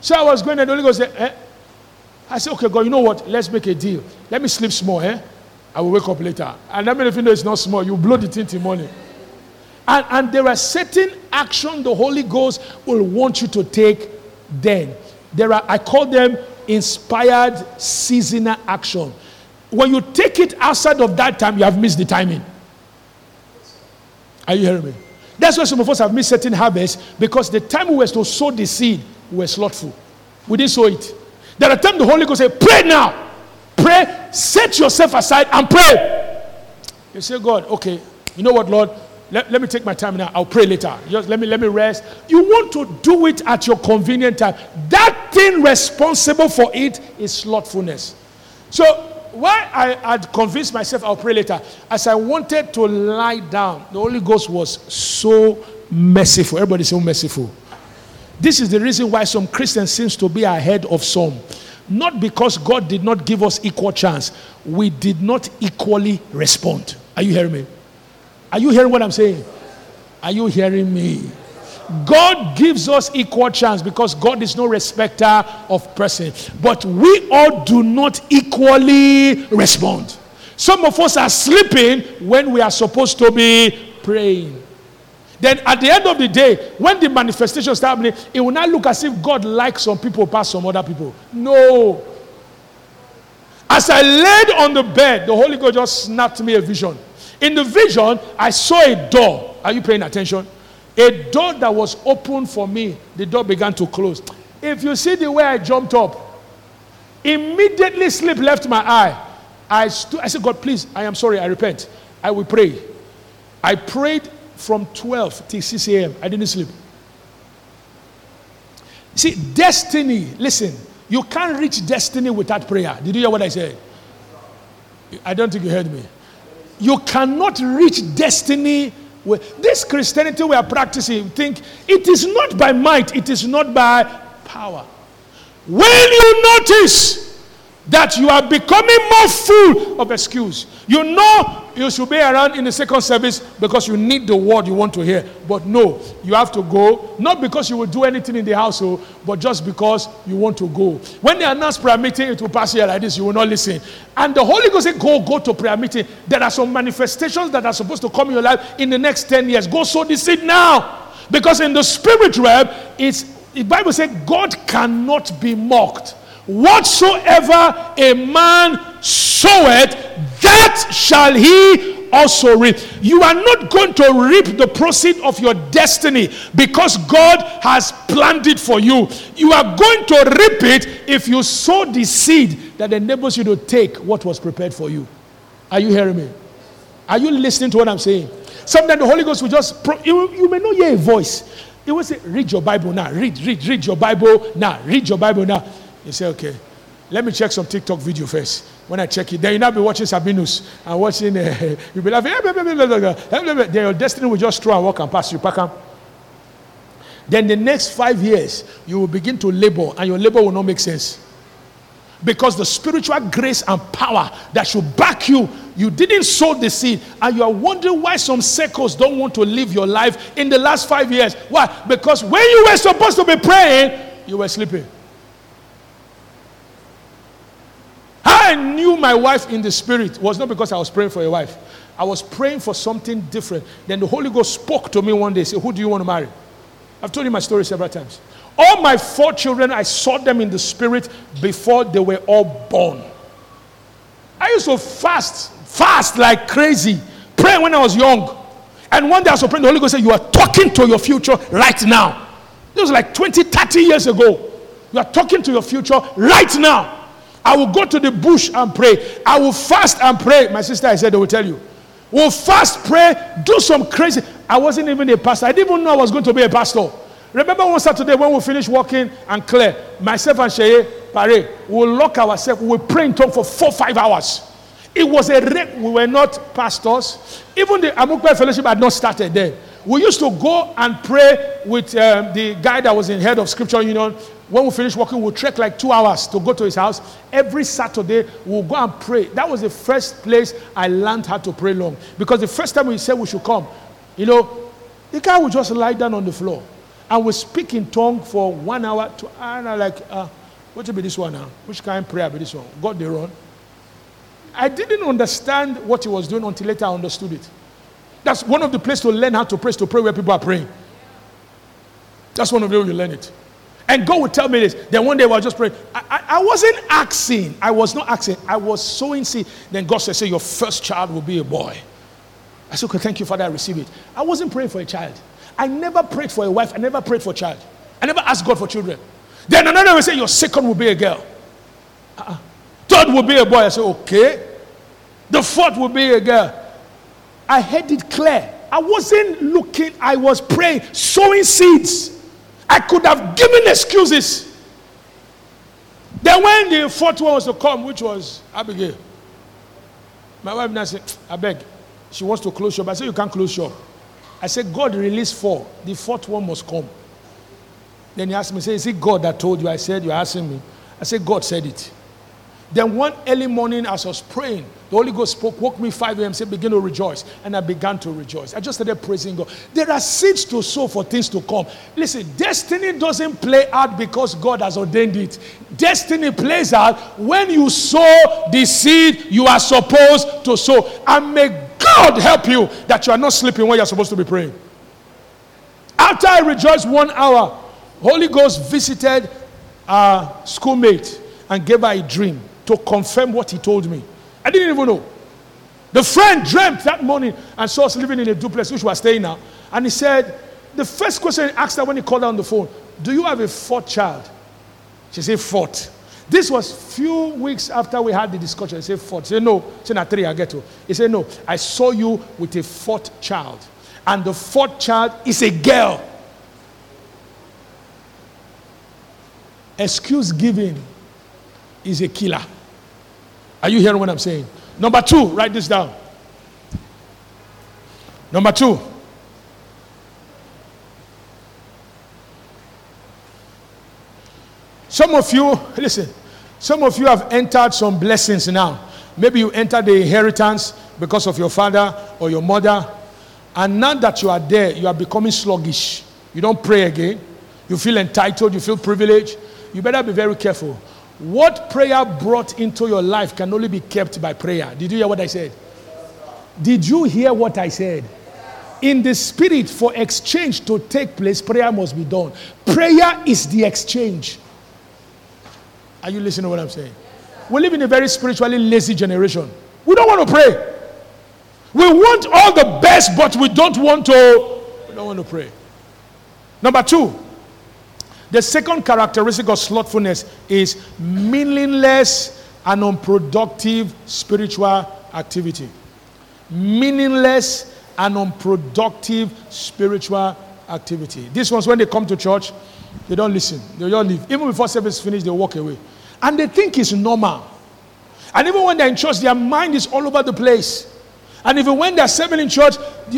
So I was going and the Holy Ghost said, eh? I said, okay, God, you know what? Let's make a deal. Let me sleep small, eh? I will wake up later. And I mean, if you know it's not small, you blow the thing till morning. And, and there are certain action the Holy Ghost will want you to take then. There are, I call them inspired seasonal action. When you take it outside of that time, you have missed the timing. Are you hearing me? That's why some of us have missed certain harvests because the time we were to sow the seed, we were slothful. We didn't sow it. There are times the Holy Ghost say, Pray now. Pray, set yourself aside and pray. You say, God, okay, you know what, Lord? let, let me take my time now. I'll pray later. Just let me let me rest. You want to do it at your convenient time. That thing responsible for it is slothfulness. So why I had convinced myself I'll pray later, as I wanted to lie down, the Holy Ghost was so merciful. Everybody so merciful. This is the reason why some Christians seems to be ahead of some. Not because God did not give us equal chance. We did not equally respond. Are you hearing me? Are you hearing what I'm saying? Are you hearing me? God gives us equal chance because God is no respecter of person. But we all do not equally respond. Some of us are sleeping when we are supposed to be praying. Then at the end of the day, when the manifestation starts happening, it will not look as if God likes some people past some other people. No. As I laid on the bed, the Holy Ghost just snapped me a vision. In the vision, I saw a door. Are you paying attention? A door that was open for me, the door began to close. If you see the way I jumped up, immediately sleep left my eye. I, stu- I said, God, please, I am sorry, I repent. I will pray. I prayed from 12 till 6 a.m. I didn't sleep. See, destiny, listen, you can't reach destiny without prayer. Did you hear what I said? I don't think you heard me. You cannot reach destiny this Christianity we are practicing. Think it is not by might, it is not by power. When you notice that you are becoming more full of excuse. You know you should be around in the second service because you need the word you want to hear. But no, you have to go, not because you will do anything in the household, oh, but just because you want to go. When they announce prayer meeting, it will pass here like this, you will not listen. And the Holy Ghost said, Go, go to prayer meeting. There are some manifestations that are supposed to come in your life in the next 10 years. Go sow the seed now. Because in the spirit realm, it's the Bible says God cannot be mocked. Whatsoever a man soweth, that shall he also reap. You are not going to reap the proceed of your destiny because God has planned it for you. You are going to reap it if you sow the seed that enables you to take what was prepared for you. Are you hearing me? Are you listening to what I'm saying? Sometimes the Holy Ghost will just, pro- you, you may not hear a voice. It will say, Read your Bible now. Read, read, read your Bible now. Read your Bible now. You say, okay, let me check some TikTok video first. When I check it, then you now be watching Sabinus and watching, uh, you'll be laughing, then your destiny will just throw and walk and pass you. Pack Then the next five years, you will begin to labor and your labor will not make sense. Because the spiritual grace and power that should back you, you didn't sow the seed, and you are wondering why some circles don't want to live your life in the last five years. Why? Because when you were supposed to be praying, you were sleeping. I knew my wife in the spirit was not because I was praying for a wife. I was praying for something different. Then the Holy Ghost spoke to me one day, said, Who do you want to marry? I've told you my story several times. All my four children, I saw them in the spirit before they were all born. I used to fast, fast like crazy, pray when I was young. And one day I was praying, the Holy Ghost said, You are talking to your future right now. This was like 20, 30 years ago. You are talking to your future right now. I will go to the bush and pray. I will fast and pray. My sister, I said, they will tell you. We'll fast, pray, do some crazy. I wasn't even a pastor. I didn't even know I was going to be a pastor. Remember one Saturday when we finished working and Claire, myself and Sheye, Pare, we'll lock ourselves, we'll pray in tongue for four, five hours. It was a rate. We were not pastors. Even the Amukwe Fellowship had not started then. We used to go and pray with um, the guy that was in head of Scripture Union when we finish working, we'll trek like two hours to go to his house. Every Saturday, we'll go and pray. That was the first place I learned how to pray long. Because the first time we said we should come, you know, the guy would just lie down on the floor and we speak in tongue for one hour. To, and I'm like, uh, what will be this one now? Which kind of prayer be this one? God they run. I didn't understand what he was doing until later I understood it. That's one of the places to learn how to pray, to pray where people are praying. That's one of the ways you learn it. And God would tell me this. Then one day I was just praying. I, I, I, wasn't asking. I was not asking. I was sowing seed. Then God said, Say, your first child will be a boy. I said, Okay, thank you, Father. I receive it. I wasn't praying for a child. I never prayed for a wife. I never prayed for a child. I never asked God for children. Then another will say, Your second will be a girl. Uh-uh. Third will be a boy. I said, Okay. The fourth will be a girl. I heard it clear. I wasn't looking, I was praying, sowing seeds. I could have given excuses. Then when the fourth one was to come, which was Abigail, my wife now said, I beg, she wants to close shop. I said, You can't close shop. I said, God released four. The fourth one must come. Then he asked me, say, Is it God that told you? I said, You're asking me. I said, God said it. Then one early morning, as I was praying, the Holy Ghost spoke, woke me 5 a.m., said, Begin to rejoice. And I began to rejoice. I just started praising God. There are seeds to sow for things to come. Listen, destiny doesn't play out because God has ordained it. Destiny plays out when you sow the seed you are supposed to sow. And may God help you that you are not sleeping when you're supposed to be praying. After I rejoiced one hour, Holy Ghost visited a schoolmate and gave her a dream to confirm what he told me. I didn't even know. The friend dreamt that morning and saw us living in a duplex, which we are staying now. And he said, the first question he asked her when he called her on the phone, Do you have a fourth child? She said, Fourth. This was few weeks after we had the discussion. He said, Fourth. She said, No. She said, three, I get to. He said, No. I saw you with a fourth child. And the fourth child is a girl. Excuse giving is a killer. Are you hearing what I'm saying? Number two, write this down. Number two. Some of you, listen, some of you have entered some blessings now. Maybe you entered the inheritance because of your father or your mother. And now that you are there, you are becoming sluggish. You don't pray again. You feel entitled. You feel privileged. You better be very careful. What prayer brought into your life can only be kept by prayer. Did you hear what I said? Did you hear what I said? In the spirit, for exchange to take place, prayer must be done. Prayer is the exchange. Are you listening to what I'm saying? We live in a very spiritually lazy generation. We don't want to pray. We want all the best, but we don't want to. We don't want to pray. Number two, the second characteristic of slothfulness is meaningless and unproductive spiritual activity. Meaningless and unproductive spiritual activity. These ones, when they come to church, they don't listen. They don't leave. Even before service is finished, they walk away. And they think it's normal. And even when they're in church, their mind is all over the place. And even when they're serving in church,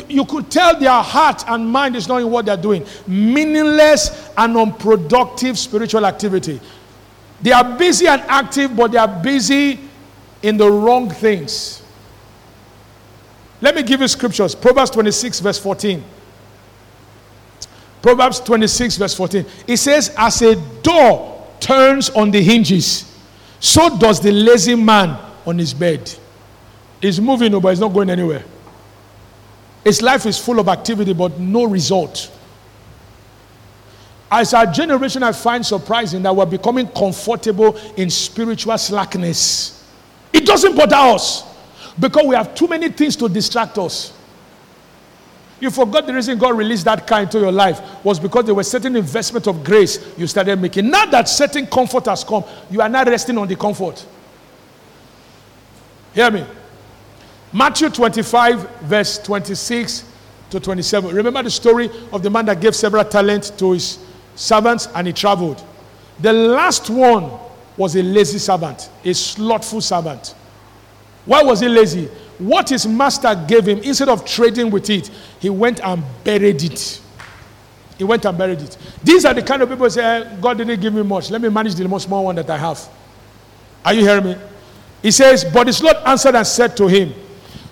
you could tell their heart and mind is not in what they're doing. Meaningless and unproductive spiritual activity. They are busy and active, but they are busy in the wrong things. Let me give you scriptures. Proverbs 26, verse 14. Proverbs 26, verse 14. It says, As a door turns on the hinges, so does the lazy man on his bed. It's moving, but it's not going anywhere. Its life is full of activity, but no result. As our generation, I find surprising that we're becoming comfortable in spiritual slackness. It doesn't bother us because we have too many things to distract us. You forgot the reason God released that car into your life was because there was certain investment of grace you started making. Now that certain comfort has come, you are not resting on the comfort. Hear me. Matthew 25, verse 26 to 27. Remember the story of the man that gave several talents to his servants and he traveled. The last one was a lazy servant, a slothful servant. Why was he lazy? What his master gave him, instead of trading with it, he went and buried it. He went and buried it. These are the kind of people who say, eh, God didn't give me much. Let me manage the most small one that I have. Are you hearing me? He says, But his Lord answered and said to him,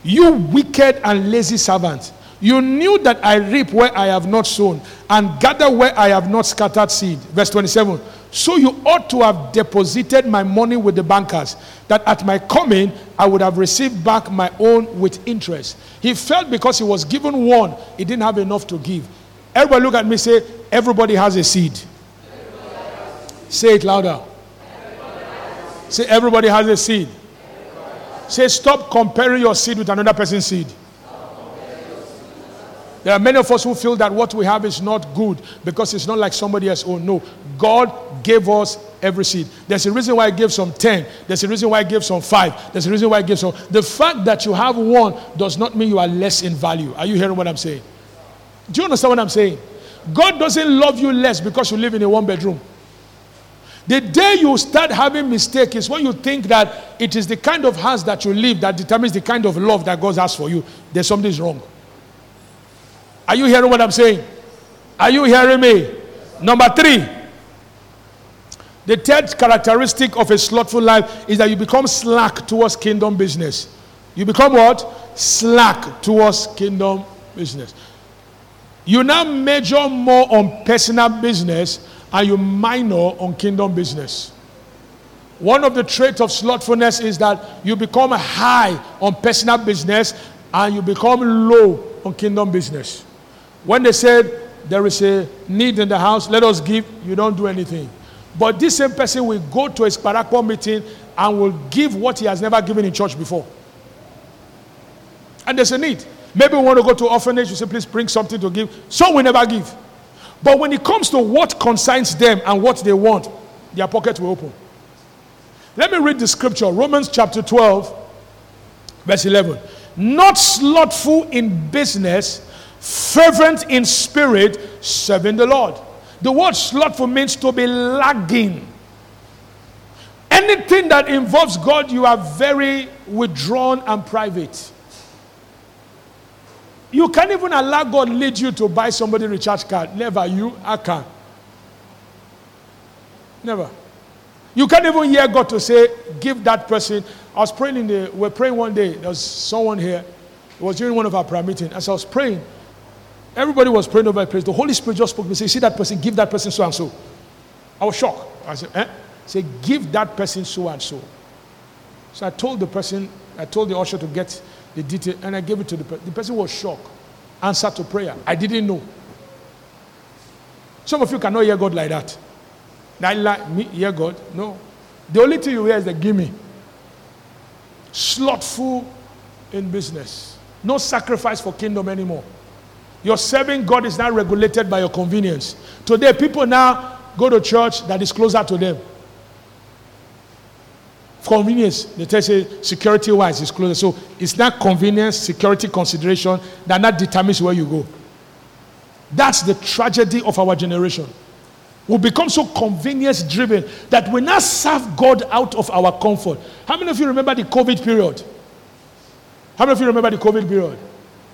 You wicked and lazy servant. You knew that I reap where I have not sown and gather where I have not scattered seed. Verse 27. So you ought to have deposited my money with the bankers, that at my coming I would have received back my own with interest. He felt because he was given one, he didn't have enough to give. Everybody look at me say, Everybody has a seed. Say it louder. Say, Everybody has a seed. Say, Stop comparing your seed with another person's seed. There are many of us who feel that what we have is not good because it's not like somebody else. Oh, no. God gave us every seed. There's a reason why He gave some 10. There's a reason why He gave some 5. There's a reason why He gave some. The fact that you have one does not mean you are less in value. Are you hearing what I'm saying? Do you understand what I'm saying? God doesn't love you less because you live in a one bedroom. The day you start having mistakes is when you think that it is the kind of house that you live that determines the kind of love that God has for you. There's something wrong. Are you hearing what I'm saying? Are you hearing me? Number three. The third characteristic of a slothful life is that you become slack towards kingdom business. You become what? Slack towards kingdom business. You now major more on personal business and you minor on kingdom business. One of the traits of slothfulness is that you become high on personal business and you become low on kingdom business. When they said there is a need in the house, let us give, you don't do anything. But this same person will go to a Sparakpo meeting and will give what he has never given in church before. And there's a need. Maybe we want to go to orphanage, you say, please bring something to give. So we never give. But when it comes to what concerns them and what they want, their pocket will open. Let me read the scripture Romans chapter 12, verse 11. Not slothful in business, fervent in spirit, serving the Lord. The word slothful means to be lagging. Anything that involves God, you are very withdrawn and private. You can't even allow God lead you to buy somebody recharge card. Never. You, I can. Never. You can't even hear God to say, give that person. I was praying in the, we we're praying one day. There was someone here. It was during one of our prayer meetings. As I was praying, everybody was praying over a place. The Holy Spirit just spoke to me. Say, see that person, give that person so and so. I was shocked. I said, eh? Say, give that person so and so. So I told the person, I told the usher to get the detail, and I gave it to the person. The person was shocked. Answer to prayer. I didn't know. Some of you cannot hear God like that. I like me hear God. No. The only thing you hear is the gimme. Slothful in business. No sacrifice for kingdom anymore. Your serving God is now regulated by your convenience. Today, people now go to church that is closer to them convenience, the tell you security wise is closer. So it's not convenience, security consideration that not determines where you go. That's the tragedy of our generation. We become so convenience driven that we now serve God out of our comfort. How many of you remember the COVID period? How many of you remember the COVID period?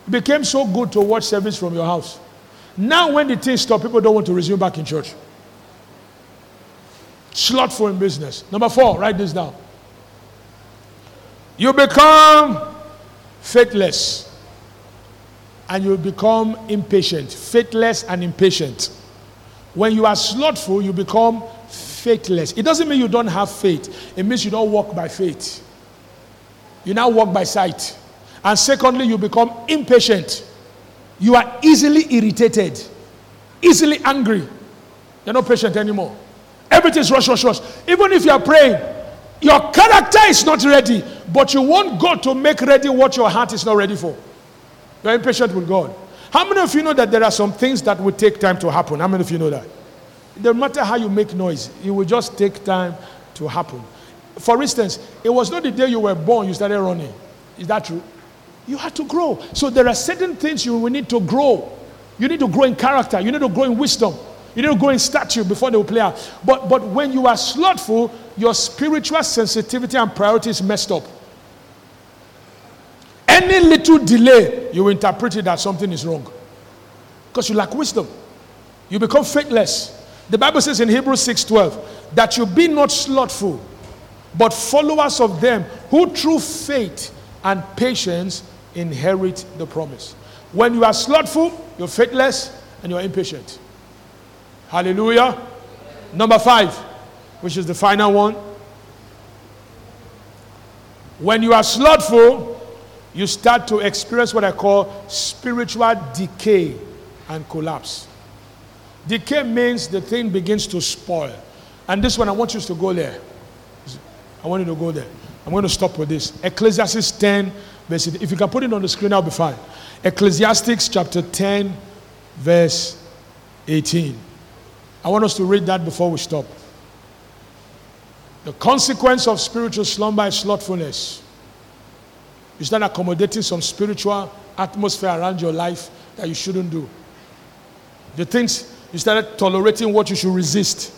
It became so good to watch service from your house. Now, when the things stop, people don't want to resume back in church. Slothful in business. Number four, write this down. You become faithless and you become impatient. Faithless and impatient. When you are slothful, you become faithless. It doesn't mean you don't have faith, it means you don't walk by faith. You now walk by sight. And secondly, you become impatient. You are easily irritated, easily angry. You're not patient anymore. Everything's rush, rush, rush. Even if you are praying, your character is not ready, but you want God to make ready what your heart is not ready for. You're impatient with God. How many of you know that there are some things that will take time to happen? How many of you know that? No matter how you make noise, it will just take time to happen. For instance, it was not the day you were born you started running. Is that true? You had to grow. So there are certain things you will need to grow. You need to grow in character. You need to grow in wisdom. You need to grow in stature before they will play out. But, but when you are slothful, your spiritual sensitivity and priorities messed up. Any little delay, you interpret it that something is wrong. Because you lack wisdom. You become faithless. The Bible says in Hebrews 6:12 that you be not slothful, but followers of them who through faith and patience inherit the promise. When you are slothful, you're faithless and you're impatient. Hallelujah. Number five, which is the final one. When you are slothful, you start to experience what I call spiritual decay and collapse. Decay means the thing begins to spoil. And this one, I want you to go there. I want you to go there. I'm going to stop with this. Ecclesiastes 10, verse 18. If you can put it on the screen, I'll be fine. Ecclesiastics chapter 10, verse 18. I want us to read that before we stop. The consequence of spiritual slumber is slothfulness. You start accommodating some spiritual atmosphere around your life that you shouldn't do. The things you started tolerating what you should resist.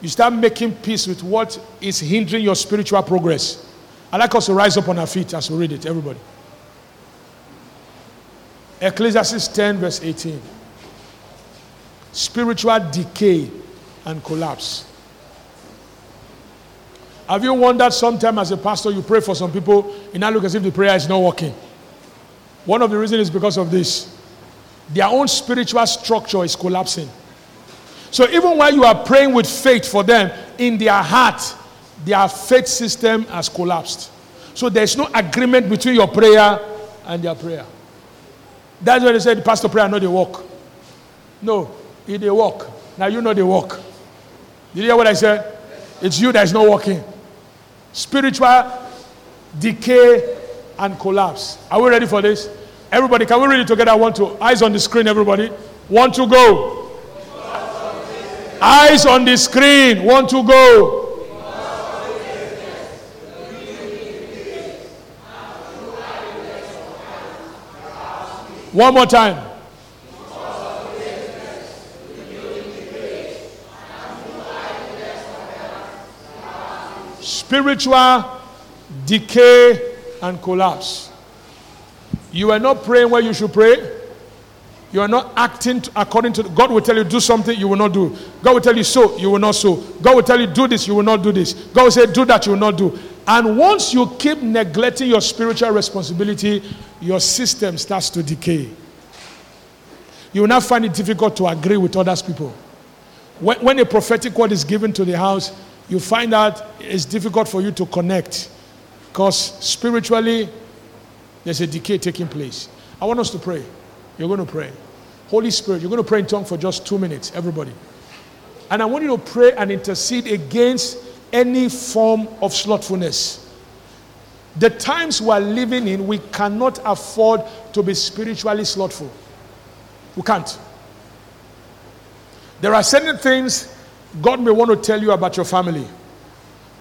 You start making peace with what is hindering your spiritual progress. I'd like us to rise up on our feet as we read it, everybody. Ecclesiastes 10, verse 18. Spiritual decay and collapse. Have you wondered sometime as a pastor you pray for some people and now look as if the prayer is not working? One of the reasons is because of this. Their own spiritual structure is collapsing. So even while you are praying with faith for them, in their heart, their faith system has collapsed. So there's no agreement between your prayer and their prayer. That's why they said, Pastor prayer, know they walk. No, it they walk. Now you know they walk. Did you hear what I said? It's you that is not walking. Spiritual decay and collapse. Are we ready for this? Everybody, can we read it together? I want to. Eyes on the screen, everybody. Want to go. Eyes on the screen. Want to go. One more time. Spiritual decay and collapse. You are not praying where you should pray. You are not acting according to God will tell you do something you will not do. God will tell you so you will not so. God will tell you do this you will not do this. God will say do that you will not do. And once you keep neglecting your spiritual responsibility, your system starts to decay. You will not find it difficult to agree with others people. When, when a prophetic word is given to the house, you find out it's difficult for you to connect because spiritually there's a decay taking place. I want us to pray. You're going to pray. Holy Spirit, you're going to pray in tongues for just two minutes, everybody. And I want you to pray and intercede against any form of slothfulness. The times we are living in, we cannot afford to be spiritually slothful. We can't. There are certain things God may want to tell you about your family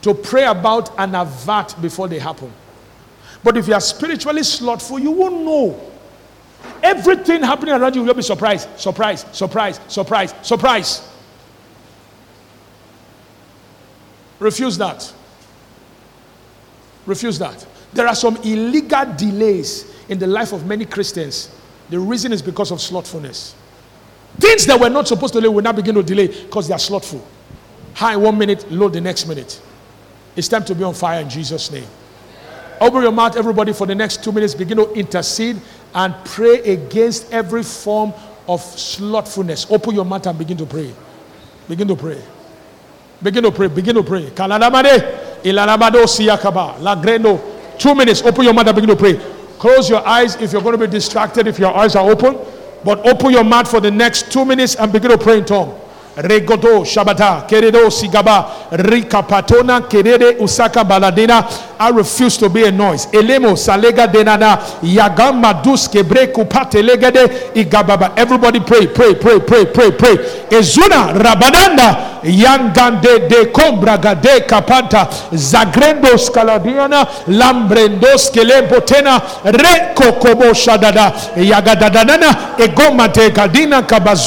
to pray about and avert before they happen. But if you are spiritually slothful, you won't know. Everything happening around you will be surprise, surprise, surprise, surprise, surprise. Refuse that. Refuse that. There are some illegal delays in the life of many Christians. The reason is because of slothfulness. Things that were not supposed to delay will now begin to delay because they are slothful. High one minute, low the next minute. It's time to be on fire in Jesus' name. Open your mouth, everybody, for the next two minutes. Begin to intercede and pray against every form of slothfulness. Open your mouth and begin to pray. Begin to pray. Begin to pray. Begin to pray. Two minutes. Open your mouth and begin to pray. Close your eyes if you're going to be distracted, if your eyes are open. But open your mouth for the next two minutes and begin to pray in tongue. Regodo Shabata, Keredo Sigaba, Rika Patona, Kerede Usaka Baladina. I refuse to be a noise. Elemo Salega Denana, Yagama Duske Breku Patelegade, Igababa. Everybody pray, pray, pray, pray, pray, pray. Ezuna Rabananda, Yangande de Combraga de Capanta, Zagrendo Scaladiana, Lambrendos Kelempotena, Re Kokobo Shadada, Yagadanana, Egoma de Gadina Kabazube.